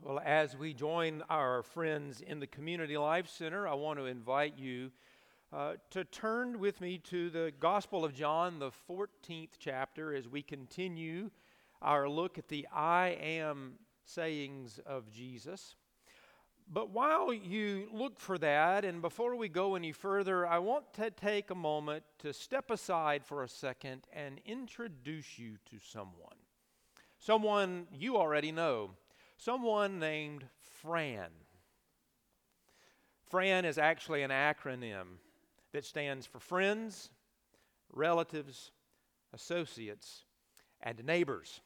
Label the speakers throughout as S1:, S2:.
S1: Well, as we join our friends in the Community Life Center, I want to invite you uh, to turn with me to the Gospel of John, the 14th chapter, as we continue our look at the I am sayings of Jesus. But while you look for that, and before we go any further, I want to take a moment to step aside for a second and introduce you to someone. Someone you already know someone named Fran. Fran is actually an acronym that stands for friends, relatives, associates, and neighbors.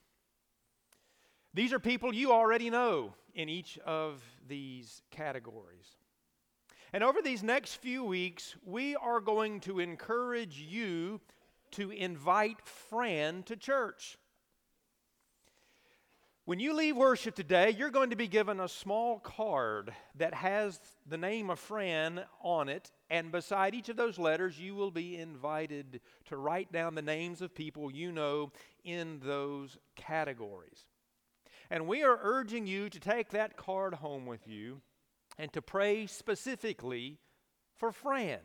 S1: These are people you already know in each of these categories. And over these next few weeks, we are going to encourage you to invite Fran to church. When you leave worship today, you're going to be given a small card that has the name of Fran on it, and beside each of those letters, you will be invited to write down the names of people you know in those categories. And we are urging you to take that card home with you and to pray specifically for Fran.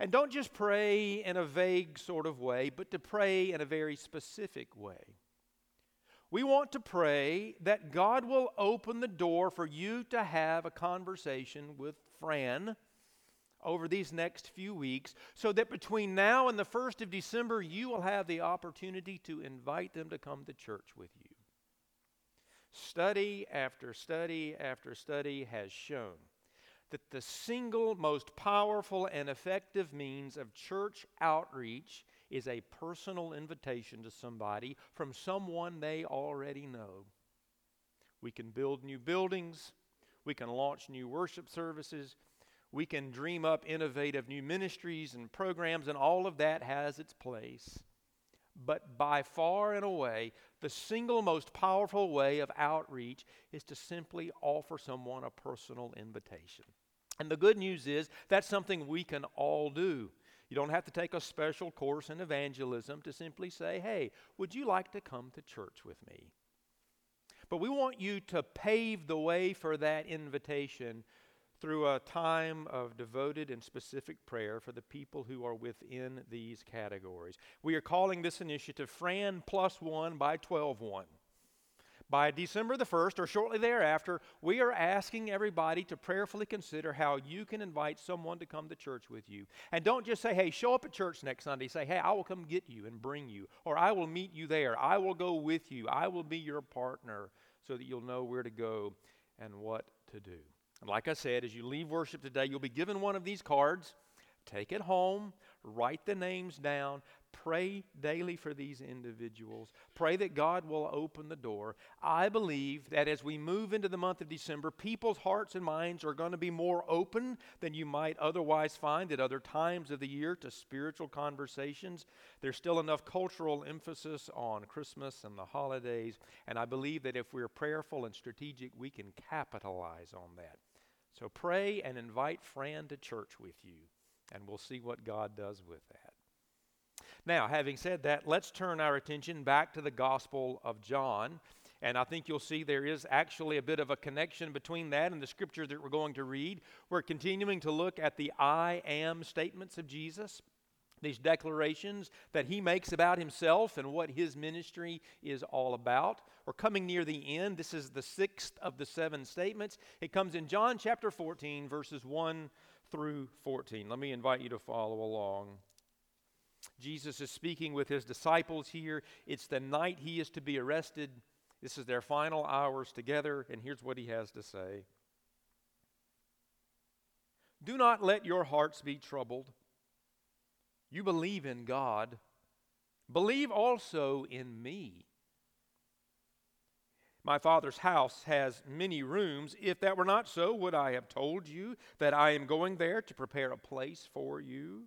S1: And don't just pray in a vague sort of way, but to pray in a very specific way we want to pray that God will open the door for you to have a conversation with Fran over these next few weeks so that between now and the 1st of December, you will have the opportunity to invite them to come to church with you. Study after study after study has shown that the single most powerful and effective means of church outreach is a personal invitation to somebody from someone they already know. We can build new buildings, we can launch new worship services, we can dream up innovative new ministries and programs, and all of that has its place. But by far and away, the single most powerful way of outreach is to simply offer someone a personal invitation. And the good news is that's something we can all do. You don't have to take a special course in evangelism to simply say, hey, would you like to come to church with me? But we want you to pave the way for that invitation through a time of devoted and specific prayer for the people who are within these categories. We are calling this initiative Fran Plus One by 12 1 by December the 1st or shortly thereafter, we are asking everybody to prayerfully consider how you can invite someone to come to church with you. And don't just say, hey, show up at church next Sunday. Say, hey, I will come get you and bring you, or I will meet you there. I will go with you. I will be your partner so that you'll know where to go and what to do. And like I said, as you leave worship today, you'll be given one of these cards. Take it home, write the names down, Pray daily for these individuals. Pray that God will open the door. I believe that as we move into the month of December, people's hearts and minds are going to be more open than you might otherwise find at other times of the year to spiritual conversations. There's still enough cultural emphasis on Christmas and the holidays, and I believe that if we're prayerful and strategic, we can capitalize on that. So pray and invite Fran to church with you, and we'll see what God does with that. Now, having said that, let's turn our attention back to the Gospel of John. And I think you'll see there is actually a bit of a connection between that and the scripture that we're going to read. We're continuing to look at the I am statements of Jesus, these declarations that he makes about himself and what his ministry is all about. We're coming near the end. This is the sixth of the seven statements. It comes in John chapter 14, verses 1 through 14. Let me invite you to follow along. Jesus is speaking with his disciples here. It's the night he is to be arrested. This is their final hours together, and here's what he has to say Do not let your hearts be troubled. You believe in God, believe also in me. My Father's house has many rooms. If that were not so, would I have told you that I am going there to prepare a place for you?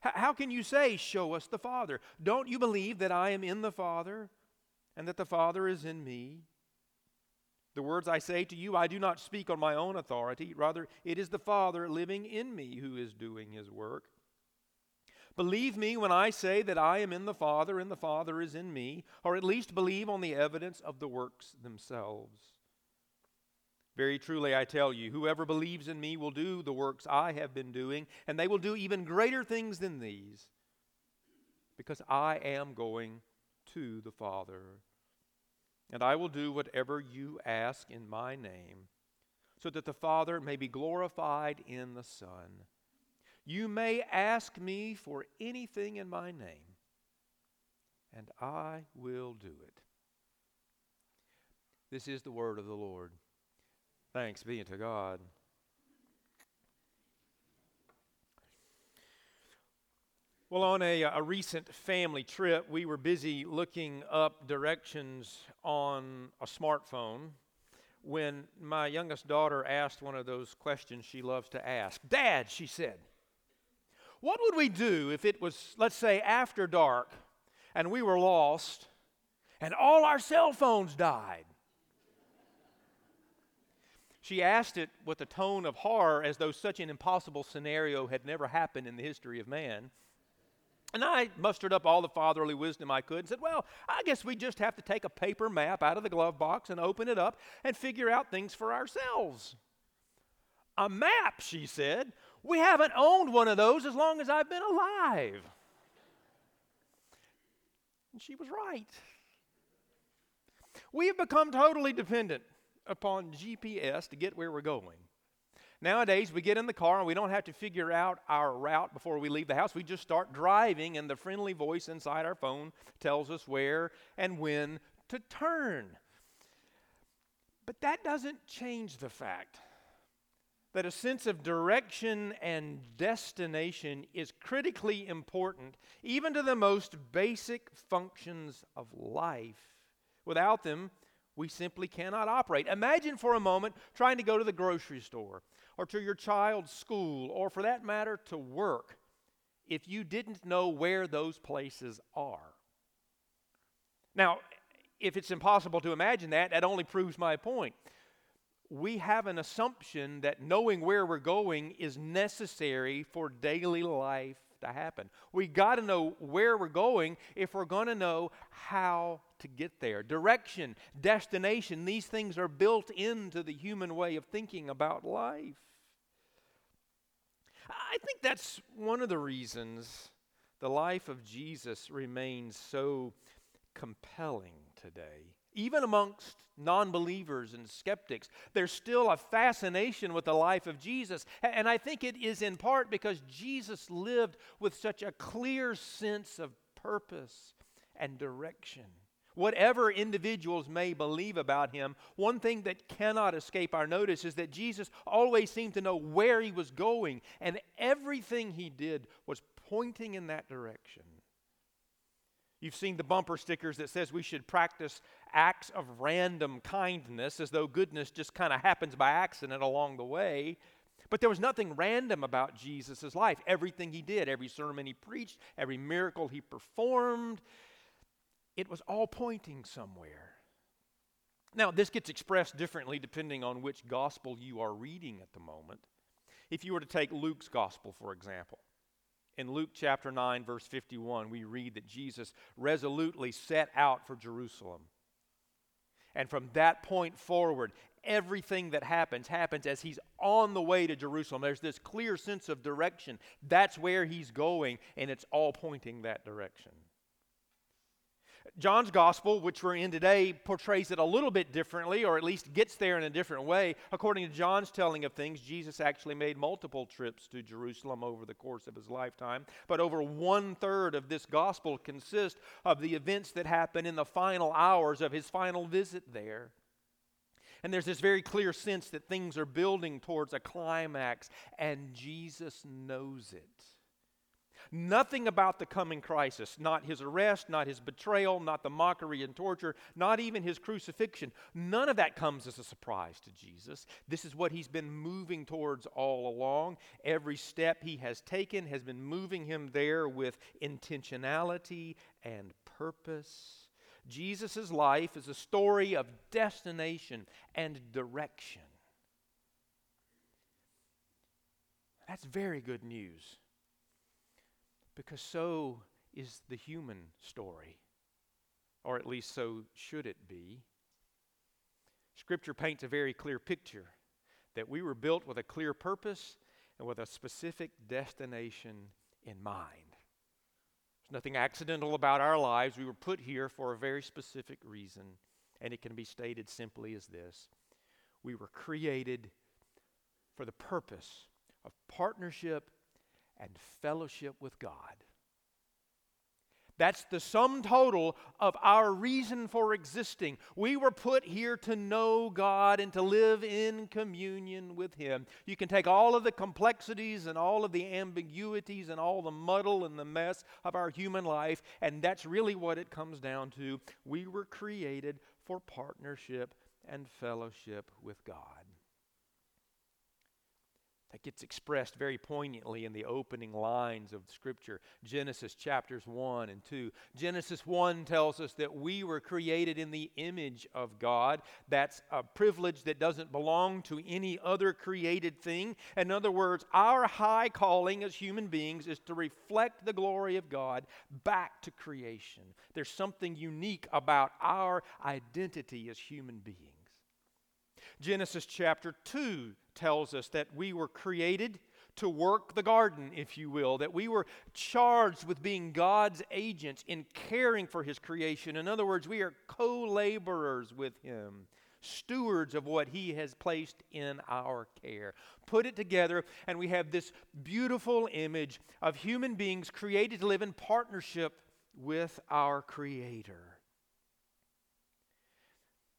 S1: How can you say, Show us the Father? Don't you believe that I am in the Father and that the Father is in me? The words I say to you, I do not speak on my own authority. Rather, it is the Father living in me who is doing his work. Believe me when I say that I am in the Father and the Father is in me, or at least believe on the evidence of the works themselves. Very truly, I tell you, whoever believes in me will do the works I have been doing, and they will do even greater things than these, because I am going to the Father. And I will do whatever you ask in my name, so that the Father may be glorified in the Son. You may ask me for anything in my name, and I will do it. This is the word of the Lord. Thanks be to God. Well, on a, a recent family trip, we were busy looking up directions on a smartphone when my youngest daughter asked one of those questions she loves to ask. Dad, she said, what would we do if it was, let's say, after dark and we were lost and all our cell phones died? She asked it with a tone of horror as though such an impossible scenario had never happened in the history of man. And I mustered up all the fatherly wisdom I could and said, Well, I guess we just have to take a paper map out of the glove box and open it up and figure out things for ourselves. A map, she said. We haven't owned one of those as long as I've been alive. And she was right. We have become totally dependent upon GPS to get where we're going. Nowadays, we get in the car and we don't have to figure out our route before we leave the house. We just start driving, and the friendly voice inside our phone tells us where and when to turn. But that doesn't change the fact that a sense of direction and destination is critically important, even to the most basic functions of life. Without them, we simply cannot operate. Imagine for a moment trying to go to the grocery store or to your child's school, or for that matter, to work, if you didn't know where those places are. Now, if it's impossible to imagine that, that only proves my point. We have an assumption that knowing where we're going is necessary for daily life to happen. We got to know where we're going if we're going to know how to get there. Direction, destination, these things are built into the human way of thinking about life. I think that's one of the reasons the life of Jesus remains so compelling today. Even amongst non believers and skeptics, there's still a fascination with the life of Jesus. And I think it is in part because Jesus lived with such a clear sense of purpose and direction. Whatever individuals may believe about him, one thing that cannot escape our notice is that Jesus always seemed to know where he was going, and everything he did was pointing in that direction. You've seen the bumper stickers that says we should practice acts of random kindness as though goodness just kind of happens by accident along the way. But there was nothing random about Jesus' life. Everything he did, every sermon he preached, every miracle he performed, it was all pointing somewhere. Now, this gets expressed differently depending on which gospel you are reading at the moment. If you were to take Luke's gospel, for example, in Luke chapter 9, verse 51, we read that Jesus resolutely set out for Jerusalem. And from that point forward, everything that happens happens as he's on the way to Jerusalem. There's this clear sense of direction. That's where he's going, and it's all pointing that direction. John's gospel, which we're in today, portrays it a little bit differently, or at least gets there in a different way. According to John's telling of things, Jesus actually made multiple trips to Jerusalem over the course of his lifetime. But over one third of this gospel consists of the events that happen in the final hours of his final visit there. And there's this very clear sense that things are building towards a climax, and Jesus knows it. Nothing about the coming crisis, not his arrest, not his betrayal, not the mockery and torture, not even his crucifixion, none of that comes as a surprise to Jesus. This is what he's been moving towards all along. Every step he has taken has been moving him there with intentionality and purpose. Jesus' life is a story of destination and direction. That's very good news because so is the human story, or at least so should it be. Scripture paints a very clear picture that we were built with a clear purpose and with a specific destination in mind. There's nothing accidental about our lives. We were put here for a very specific reason, and it can be stated simply as this We were created for the purpose of partnership and fellowship with God. That's the sum total of our reason for existing. We were put here to know God and to live in communion with Him. You can take all of the complexities and all of the ambiguities and all the muddle and the mess of our human life, and that's really what it comes down to. We were created for partnership and fellowship with God. That gets expressed very poignantly in the opening lines of Scripture, Genesis chapters 1 and 2. Genesis 1 tells us that we were created in the image of God. That's a privilege that doesn't belong to any other created thing. In other words, our high calling as human beings is to reflect the glory of God back to creation. There's something unique about our identity as human beings. Genesis chapter 2 tells us that we were created to work the garden, if you will, that we were charged with being God's agents in caring for His creation. In other words, we are co laborers with Him, stewards of what He has placed in our care. Put it together, and we have this beautiful image of human beings created to live in partnership with our Creator.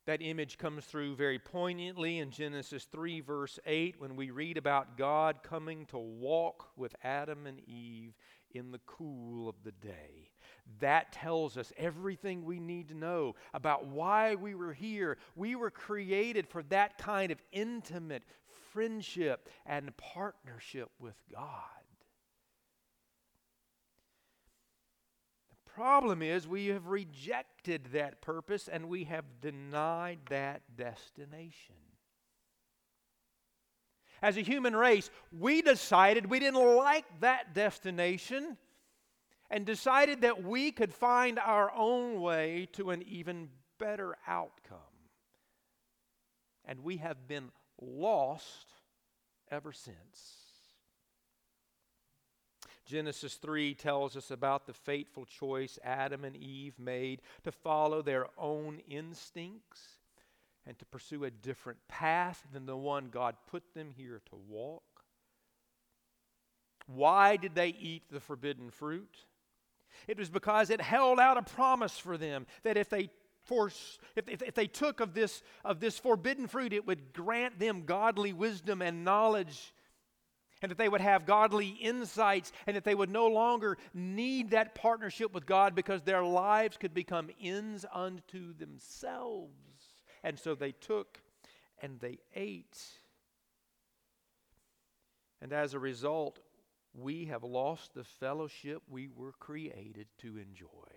S1: That image comes through very poignantly in Genesis 3, verse 8, when we read about God coming to walk with Adam and Eve in the cool of the day. That tells us everything we need to know about why we were here. We were created for that kind of intimate friendship and partnership with God. Problem is we have rejected that purpose and we have denied that destination. As a human race, we decided we didn't like that destination and decided that we could find our own way to an even better outcome. And we have been lost ever since. Genesis 3 tells us about the fateful choice Adam and Eve made to follow their own instincts and to pursue a different path than the one God put them here to walk. Why did they eat the forbidden fruit? It was because it held out a promise for them that if they force, if, if, if, they took of this, of this forbidden fruit, it would grant them godly wisdom and knowledge and that they would have godly insights and that they would no longer need that partnership with God because their lives could become ends unto themselves. And so they took and they ate. And as a result, we have lost the fellowship we were created to enjoy.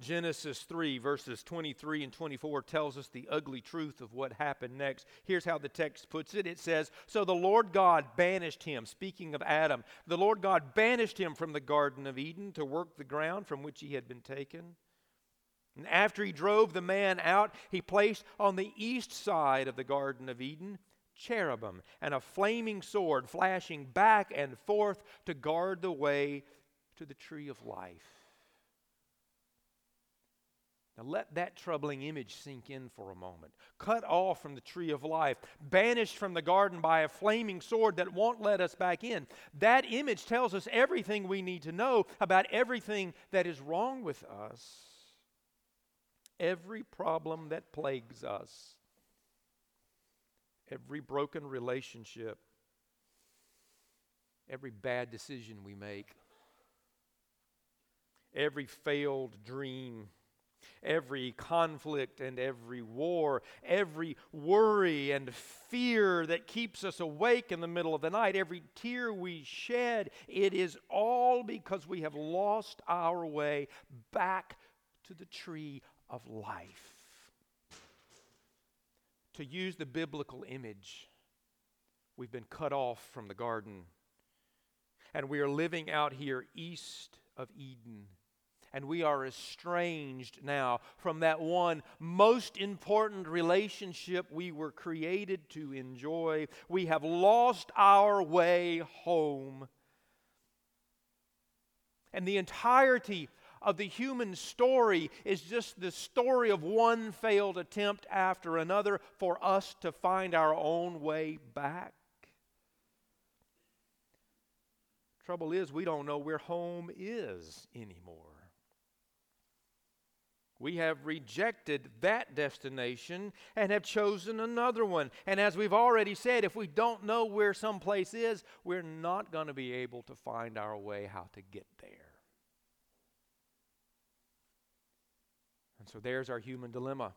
S1: Genesis 3, verses 23 and 24, tells us the ugly truth of what happened next. Here's how the text puts it it says, So the Lord God banished him, speaking of Adam, the Lord God banished him from the Garden of Eden to work the ground from which he had been taken. And after he drove the man out, he placed on the east side of the Garden of Eden cherubim and a flaming sword flashing back and forth to guard the way to the tree of life. Now let that troubling image sink in for a moment. Cut off from the tree of life, banished from the garden by a flaming sword that won't let us back in. That image tells us everything we need to know about everything that is wrong with us, every problem that plagues us, every broken relationship, every bad decision we make, every failed dream every conflict and every war, every worry and fear that keeps us awake in the middle of the night, every tear we shed, it is all because we have lost our way back to the tree of life. To use the biblical image, we've been cut off from the garden, and we are living out here east of Eden and we are estranged now from that one most important relationship we were created to enjoy. We have lost our way home. And the entirety of the human story is just the story of one failed attempt after another for us to find our own way back. Trouble is, we don't know where home is anymore. We have rejected that destination and have chosen another one. And as we've already said, if we don't know where some place is, we're not going to be able to find our way how to get there. And so there's our human dilemma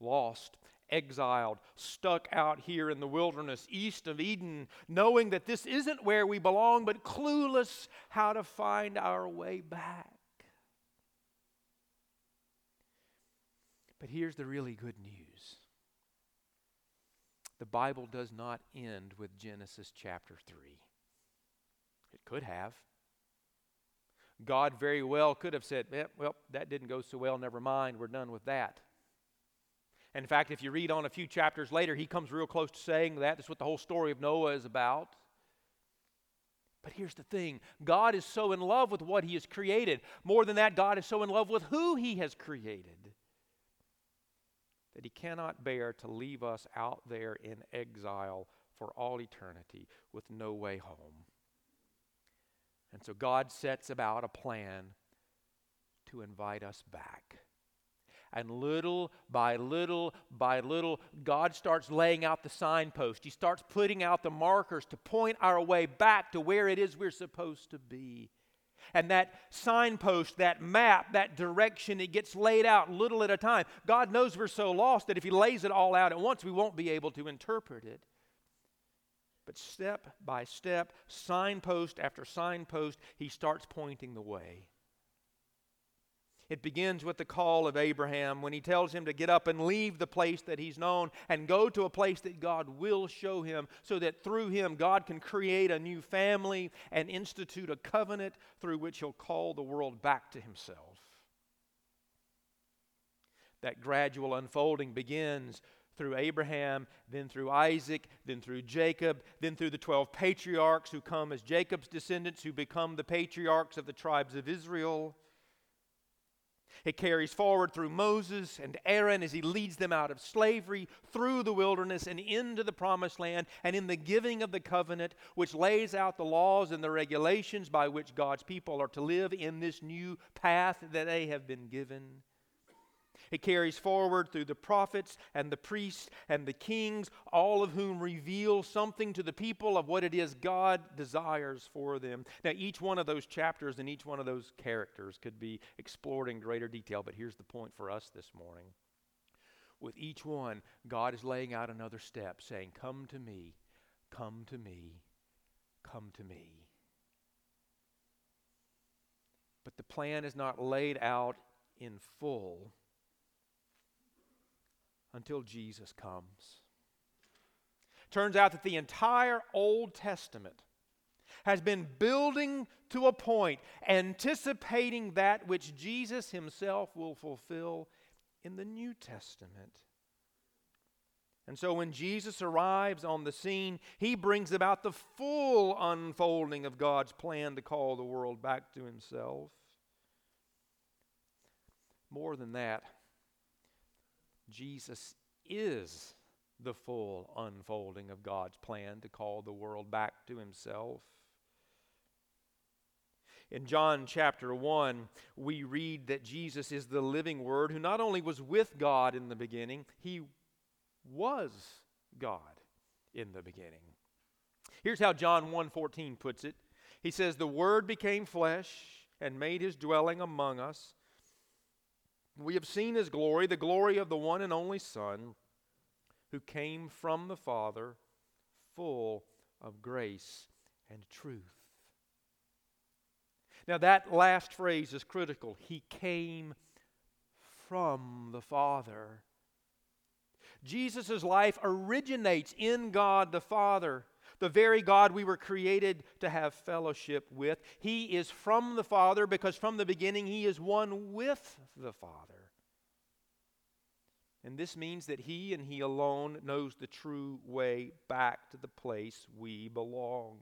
S1: lost, exiled, stuck out here in the wilderness east of Eden, knowing that this isn't where we belong, but clueless how to find our way back. But here's the really good news the Bible does not end with Genesis chapter 3. It could have. God very well could have said, eh, Well, that didn't go so well, never mind, we're done with that. In fact, if you read on a few chapters later, he comes real close to saying that. That's what the whole story of Noah is about. But here's the thing God is so in love with what he has created. More than that, God is so in love with who he has created that he cannot bear to leave us out there in exile for all eternity with no way home. And so God sets about a plan to invite us back. And little by little by little, God starts laying out the signpost. He starts putting out the markers to point our way back to where it is we're supposed to be. And that signpost, that map, that direction, it gets laid out little at a time. God knows we're so lost that if He lays it all out at once, we won't be able to interpret it. But step by step, signpost after signpost, He starts pointing the way. It begins with the call of Abraham when he tells him to get up and leave the place that he's known and go to a place that God will show him so that through him God can create a new family and institute a covenant through which he'll call the world back to himself. That gradual unfolding begins through Abraham, then through Isaac, then through Jacob, then through the 12 patriarchs who come as Jacob's descendants, who become the patriarchs of the tribes of Israel. It carries forward through Moses and Aaron as he leads them out of slavery through the wilderness and into the promised land, and in the giving of the covenant, which lays out the laws and the regulations by which God's people are to live in this new path that they have been given. It carries forward through the prophets and the priests and the kings, all of whom reveal something to the people of what it is God desires for them. Now, each one of those chapters and each one of those characters could be explored in greater detail, but here's the point for us this morning. With each one, God is laying out another step, saying, Come to me, come to me, come to me. But the plan is not laid out in full until Jesus comes. Turns out that the entire Old Testament has been building to a point, anticipating that which Jesus himself will fulfill in the New Testament. And so when Jesus arrives on the scene, he brings about the full unfolding of God's plan to call the world back to himself. More than that, Jesus is the full unfolding of God's plan to call the world back to Himself. In John chapter 1, we read that Jesus is the living Word who not only was with God in the beginning, He was God in the beginning. Here's how John 1:14 puts it. He says, "The Word became flesh and made his dwelling among us. We have seen his glory, the glory of the one and only Son, who came from the Father, full of grace and truth." Now, that last phrase is critical. He came from the Father. Jesus' life originates in God the Father, the very God we were created to have fellowship with. He is from the Father because from the beginning he is one with the Father. And this means that he and he alone knows the true way back to the place we belong.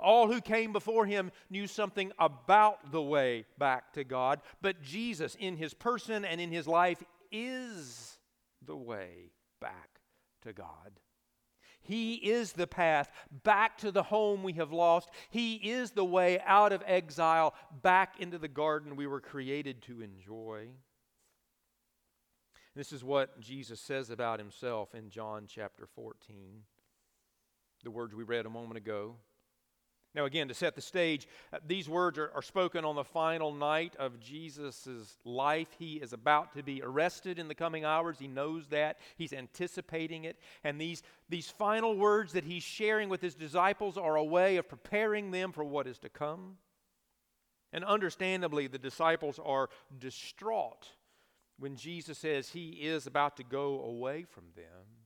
S1: All who came before him knew something about the way back to God, but Jesus, in his person and in his life, is the way back to God. He is the path back to the home we have lost. He is the way out of exile back into the garden we were created to enjoy. This is what Jesus says about himself in John chapter 14. The words we read a moment ago. Now, again, to set the stage, uh, these words are, are spoken on the final night of Jesus' life. He is about to be arrested in the coming hours. He knows that. He's anticipating it. And these, these final words that he's sharing with his disciples are a way of preparing them for what is to come. And understandably, the disciples are distraught when Jesus says he is about to go away from them.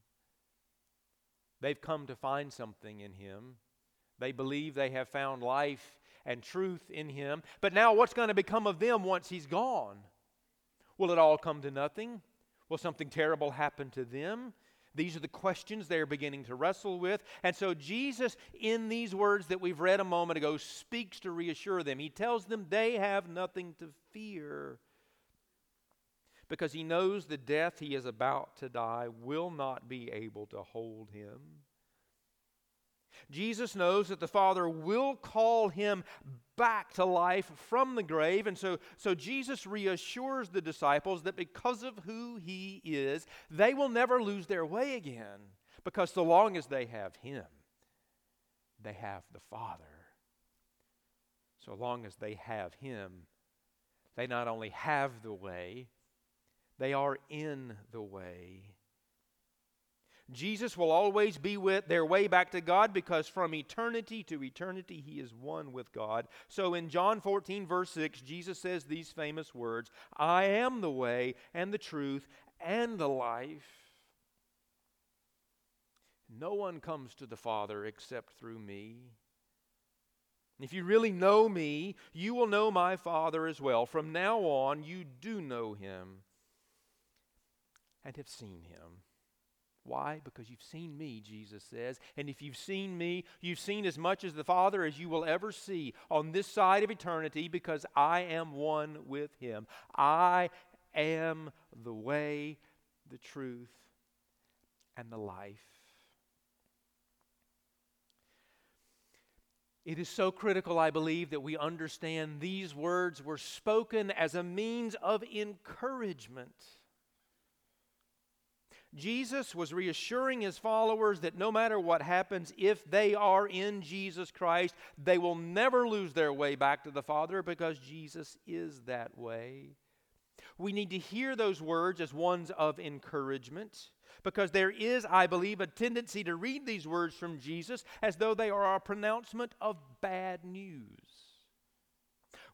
S1: They've come to find something in him they believe they have found life and truth in him. But now, what's going to become of them once he's gone? Will it all come to nothing? Will something terrible happen to them? These are the questions they're beginning to wrestle with. And so, Jesus, in these words that we've read a moment ago, speaks to reassure them. He tells them they have nothing to fear because he knows the death he is about to die will not be able to hold him. Jesus knows that the Father will call him back to life from the grave. And so, so Jesus reassures the disciples that because of who he is, they will never lose their way again. Because so long as they have him, they have the Father. So long as they have him, they not only have the way, they are in the way. Jesus will always be with their way back to God because from eternity to eternity he is one with God. So in John 14, verse 6, Jesus says these famous words I am the way and the truth and the life. No one comes to the Father except through me. If you really know me, you will know my Father as well. From now on, you do know him and have seen him. Why? Because you've seen me, Jesus says. And if you've seen me, you've seen as much as the Father as you will ever see on this side of eternity because I am one with Him. I am the way, the truth, and the life. It is so critical, I believe, that we understand these words were spoken as a means of encouragement Jesus was reassuring his followers that no matter what happens, if they are in Jesus Christ, they will never lose their way back to the Father because Jesus is that way. We need to hear those words as ones of encouragement because there is, I believe, a tendency to read these words from Jesus as though they are a pronouncement of bad news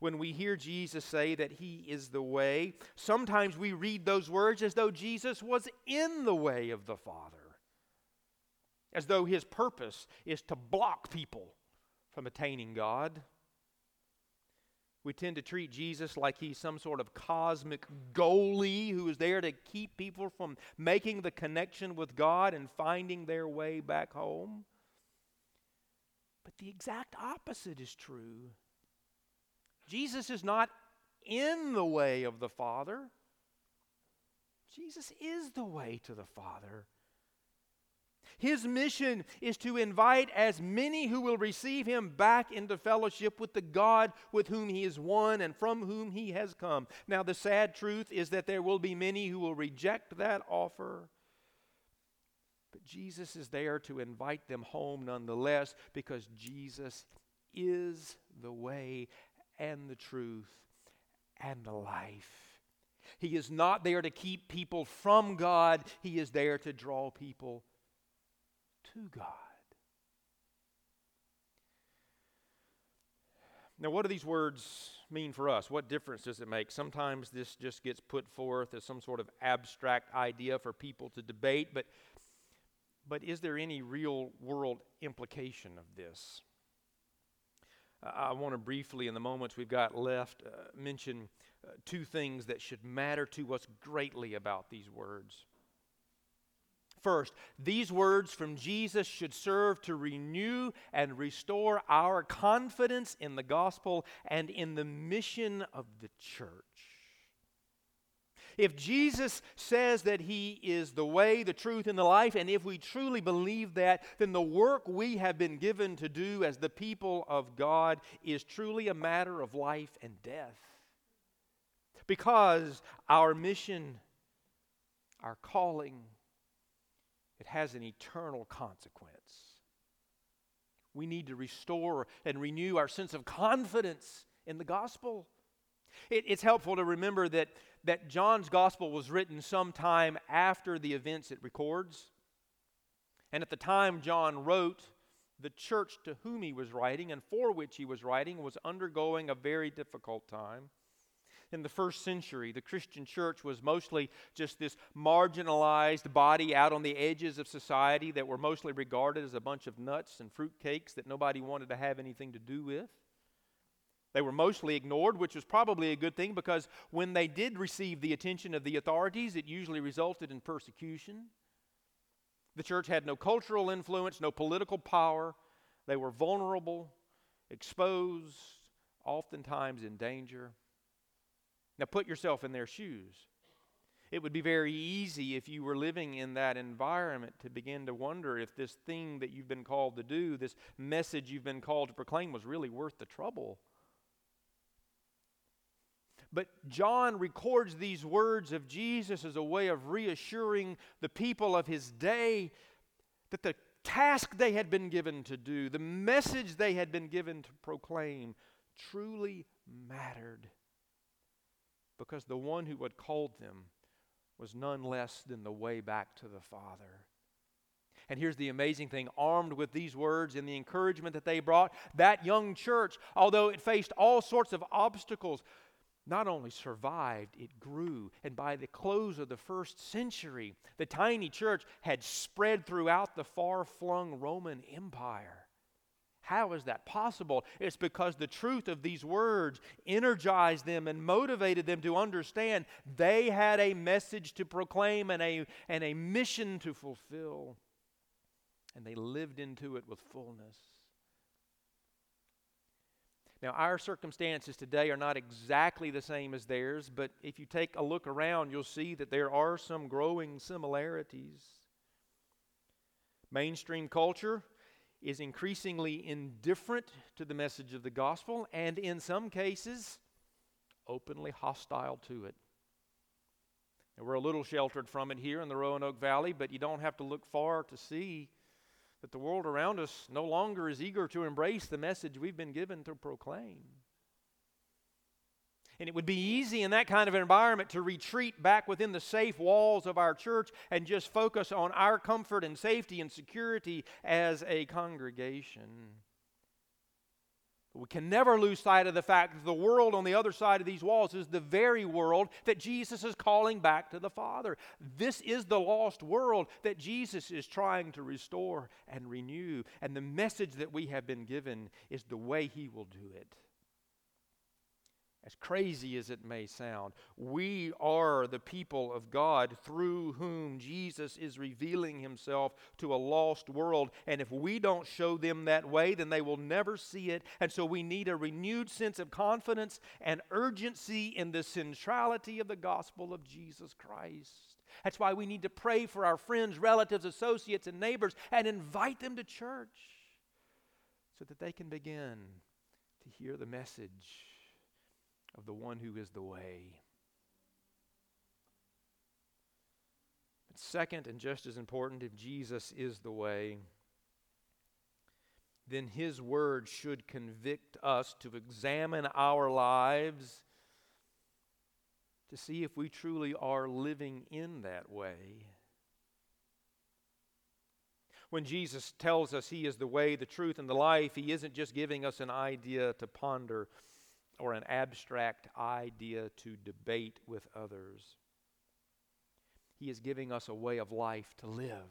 S1: when we hear Jesus say that He is the way, sometimes we read those words as though Jesus was in the way of the Father, as though His purpose is to block people from attaining God. We tend to treat Jesus like he's some sort of cosmic goalie who is there to keep people from making the connection with God and finding their way back home. But the exact opposite is true. Jesus is not in the way of the Father. Jesus is the way to the Father. His mission is to invite as many who will receive him back into fellowship with the God with whom he is one and from whom he has come. Now, the sad truth is that there will be many who will reject that offer. But Jesus is there to invite them home nonetheless because Jesus is the way and the truth and the life. He is not there to keep people from God, He is there to draw people to God. Now, what do these words mean for us? What difference does it make? Sometimes this just gets put forth as some sort of abstract idea for people to debate, but, but is there any real world implication of this? I want to briefly, in the moments we've got left, uh, mention uh, two things that should matter to us greatly about these words. First, these words from Jesus should serve to renew and restore our confidence in the gospel and in the mission of the church. If Jesus says that He is the way, the truth, and the life, and if we truly believe that, then the work we have been given to do as the people of God is truly a matter of life and death. Because our mission, our calling, it has an eternal consequence. We need to restore and renew our sense of confidence in the gospel. It, it's helpful to remember that, that John's gospel was written sometime after the events it records. And at the time John wrote, the church to whom he was writing and for which he was writing was undergoing a very difficult time in the first century, the Christian church was mostly just this marginalized body out on the edges of society that were mostly regarded as a bunch of nuts and fruitcakes that nobody wanted to have anything to do with. They were mostly ignored, which was probably a good thing because when they did receive the attention of the authorities, it usually resulted in persecution. The church had no cultural influence, no political power. They were vulnerable, exposed, oftentimes in danger. Now put yourself in their shoes. It would be very easy if you were living in that environment to begin to wonder if this thing that you've been called to do, this message you've been called to proclaim, was really worth the trouble. But John records these words of Jesus as a way of reassuring the people of his day that the task they had been given to do, the message they had been given to proclaim, truly mattered because the one who had called them was none less than the way back to the Father. And here's the amazing thing armed with these words and the encouragement that they brought, that young church, although it faced all sorts of obstacles, not only survived, it grew. And by the close of the first century, the tiny church had spread throughout the far flung Roman Empire. How is that possible? It's because the truth of these words energized them and motivated them to understand they had a message to proclaim and a, and a mission to fulfill. And they lived into it with fullness. Now, our circumstances today are not exactly the same as theirs, but if you take a look around, you'll see that there are some growing similarities. Mainstream culture is increasingly indifferent to the message of the gospel and, in some cases, openly hostile to it. And we're a little sheltered from it here in the Roanoke Valley, but you don't have to look far to see that the world around us no longer is eager to embrace the message we've been given to proclaim. And it would be easy in that kind of environment to retreat back within the safe walls of our church and just focus on our comfort and safety and security as a congregation. We can never lose sight of the fact that the world on the other side of these walls is the very world that Jesus is calling back to the Father. This is the lost world that Jesus is trying to restore and renew. And the message that we have been given is the way He will do it. As crazy as it may sound, we are the people of God through whom Jesus is revealing himself to a lost world. And if we don't show them that way, then they will never see it. And so we need a renewed sense of confidence and urgency in the centrality of the gospel of Jesus Christ. That's why we need to pray for our friends, relatives, associates, and neighbors and invite them to church so that they can begin to hear the message of the one who is the way. But second, and just as important, if Jesus is the way, then his word should convict us to examine our lives to see if we truly are living in that way. When Jesus tells us he is the way, the truth, and the life, he isn't just giving us an idea to ponder or an abstract idea to debate with others. He is giving us a way of life to live.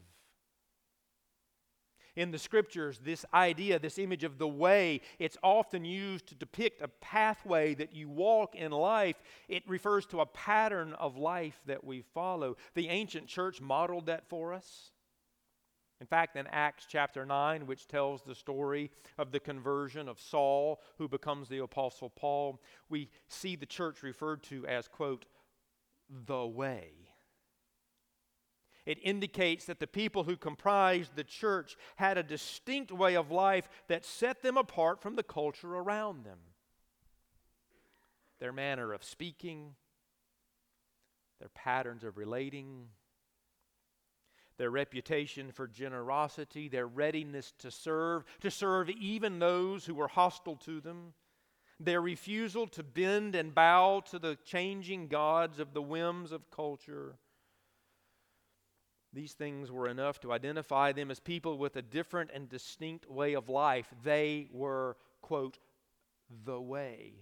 S1: In the scriptures, this idea, this image of the way, it's often used to depict a pathway that you walk in life. It refers to a pattern of life that we follow. The ancient church modeled that for us. In fact, in Acts chapter 9, which tells the story of the conversion of Saul, who becomes the Apostle Paul, we see the church referred to as, quote, the way. It indicates that the people who comprised the church had a distinct way of life that set them apart from the culture around them. Their manner of speaking, their patterns of relating, their reputation for generosity, their readiness to serve, to serve even those who were hostile to them, their refusal to bend and bow to the changing gods of the whims of culture. These things were enough to identify them as people with a different and distinct way of life. They were, quote, the way.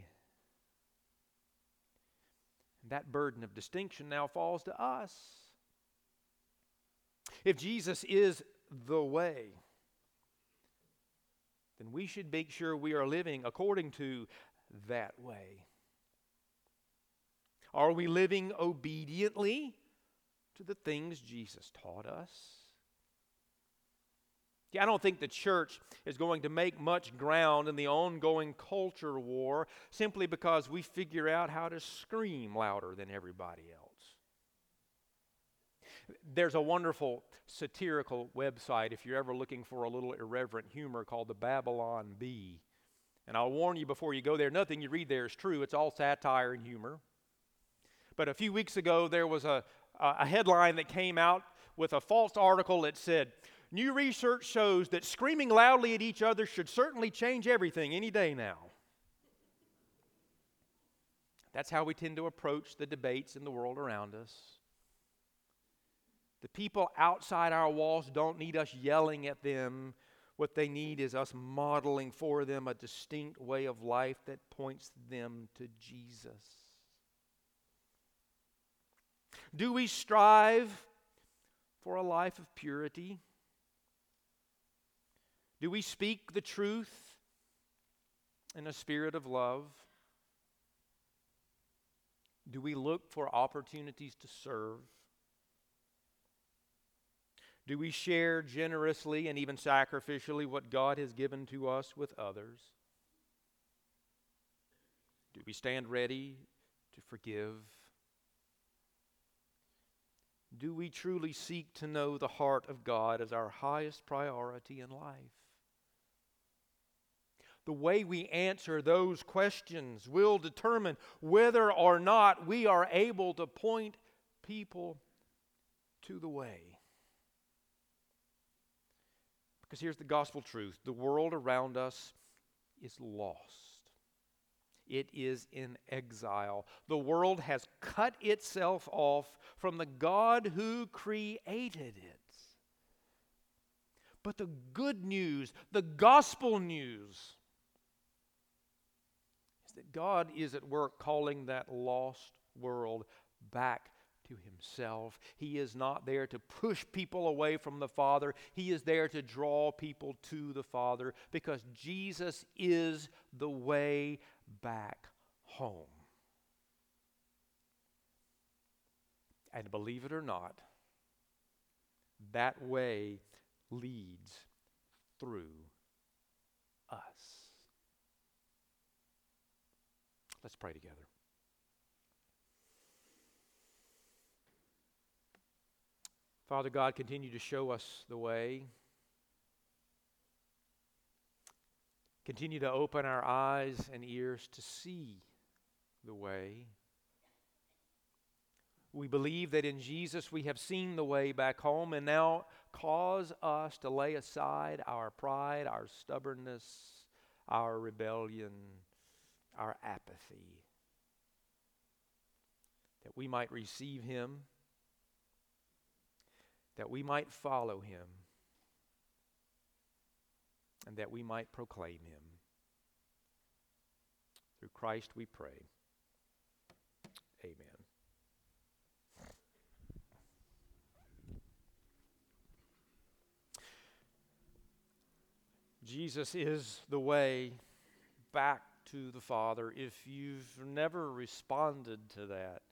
S1: that burden of distinction now falls to us. If Jesus is the way, then we should make sure we are living according to that way. Are we living obediently to the things Jesus taught us? Yeah, I don't think the church is going to make much ground in the ongoing culture war simply because we figure out how to scream louder than everybody else. There's a wonderful satirical website if you're ever looking for a little irreverent humor called the Babylon Bee. And I'll warn you before you go there, nothing you read there is true. It's all satire and humor. But a few weeks ago, there was a, a headline that came out with a false article that said, New research shows that screaming loudly at each other should certainly change everything any day now. That's how we tend to approach the debates in the world around us. The people outside our walls don't need us yelling at them. What they need is us modeling for them a distinct way of life that points them to Jesus. Do we strive for a life of purity? Do we speak the truth in a spirit of love? Do we look for opportunities to serve? Do we share generously and even sacrificially what God has given to us with others? Do we stand ready to forgive? Do we truly seek to know the heart of God as our highest priority in life? The way we answer those questions will determine whether or not we are able to point people to the way. Because here's the gospel truth the world around us is lost, it is in exile. The world has cut itself off from the God who created it. But the good news, the gospel news, is that God is at work calling that lost world back to himself. He is not there to push people away from the Father. He is there to draw people to the Father because Jesus is the way back home. And believe it or not, that way leads through us. Let's pray together. Father God, continue to show us the way. Continue to open our eyes and ears to see the way. We believe that in Jesus we have seen the way back home, and now cause us to lay aside our pride, our stubbornness, our rebellion, our apathy, that we might receive Him that we might follow him and that we might proclaim him. Through Christ we pray. Amen. Jesus is the way back to the Father. If you've never responded to that,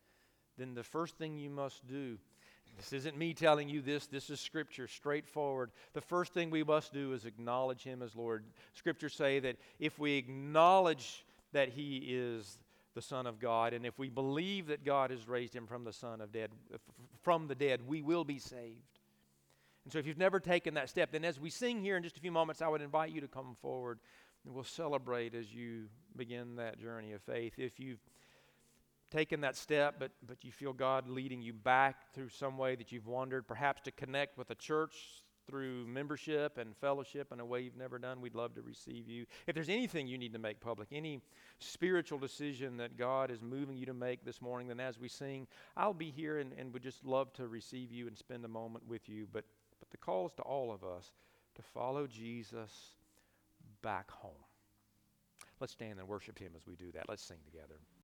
S1: then the first thing you must do this isn't me telling you this, this is Scripture, straightforward. The first thing we must do is acknowledge Him as Lord. Scriptures say that if we acknowledge that He is the Son of God, and if we believe that God has raised Him from the Son of dead, from the dead, we will be saved. And so, if you've never taken that step, then as we sing here in just a few moments, I would invite you to come forward and we'll celebrate as you begin that journey of faith. If you've taken that step, but, but you feel God leading you back through some way that you've wandered, perhaps to connect with a church through membership and fellowship in a way you've never done, we'd love to receive you. If there's anything you need to make public, any spiritual decision that God is moving you to make this morning, then as we sing, I'll be here and, and would just love to receive you and spend a moment with you. But, but the call is to all of us to follow Jesus back home. Let's stand and worship Him as we do that. Let's sing together.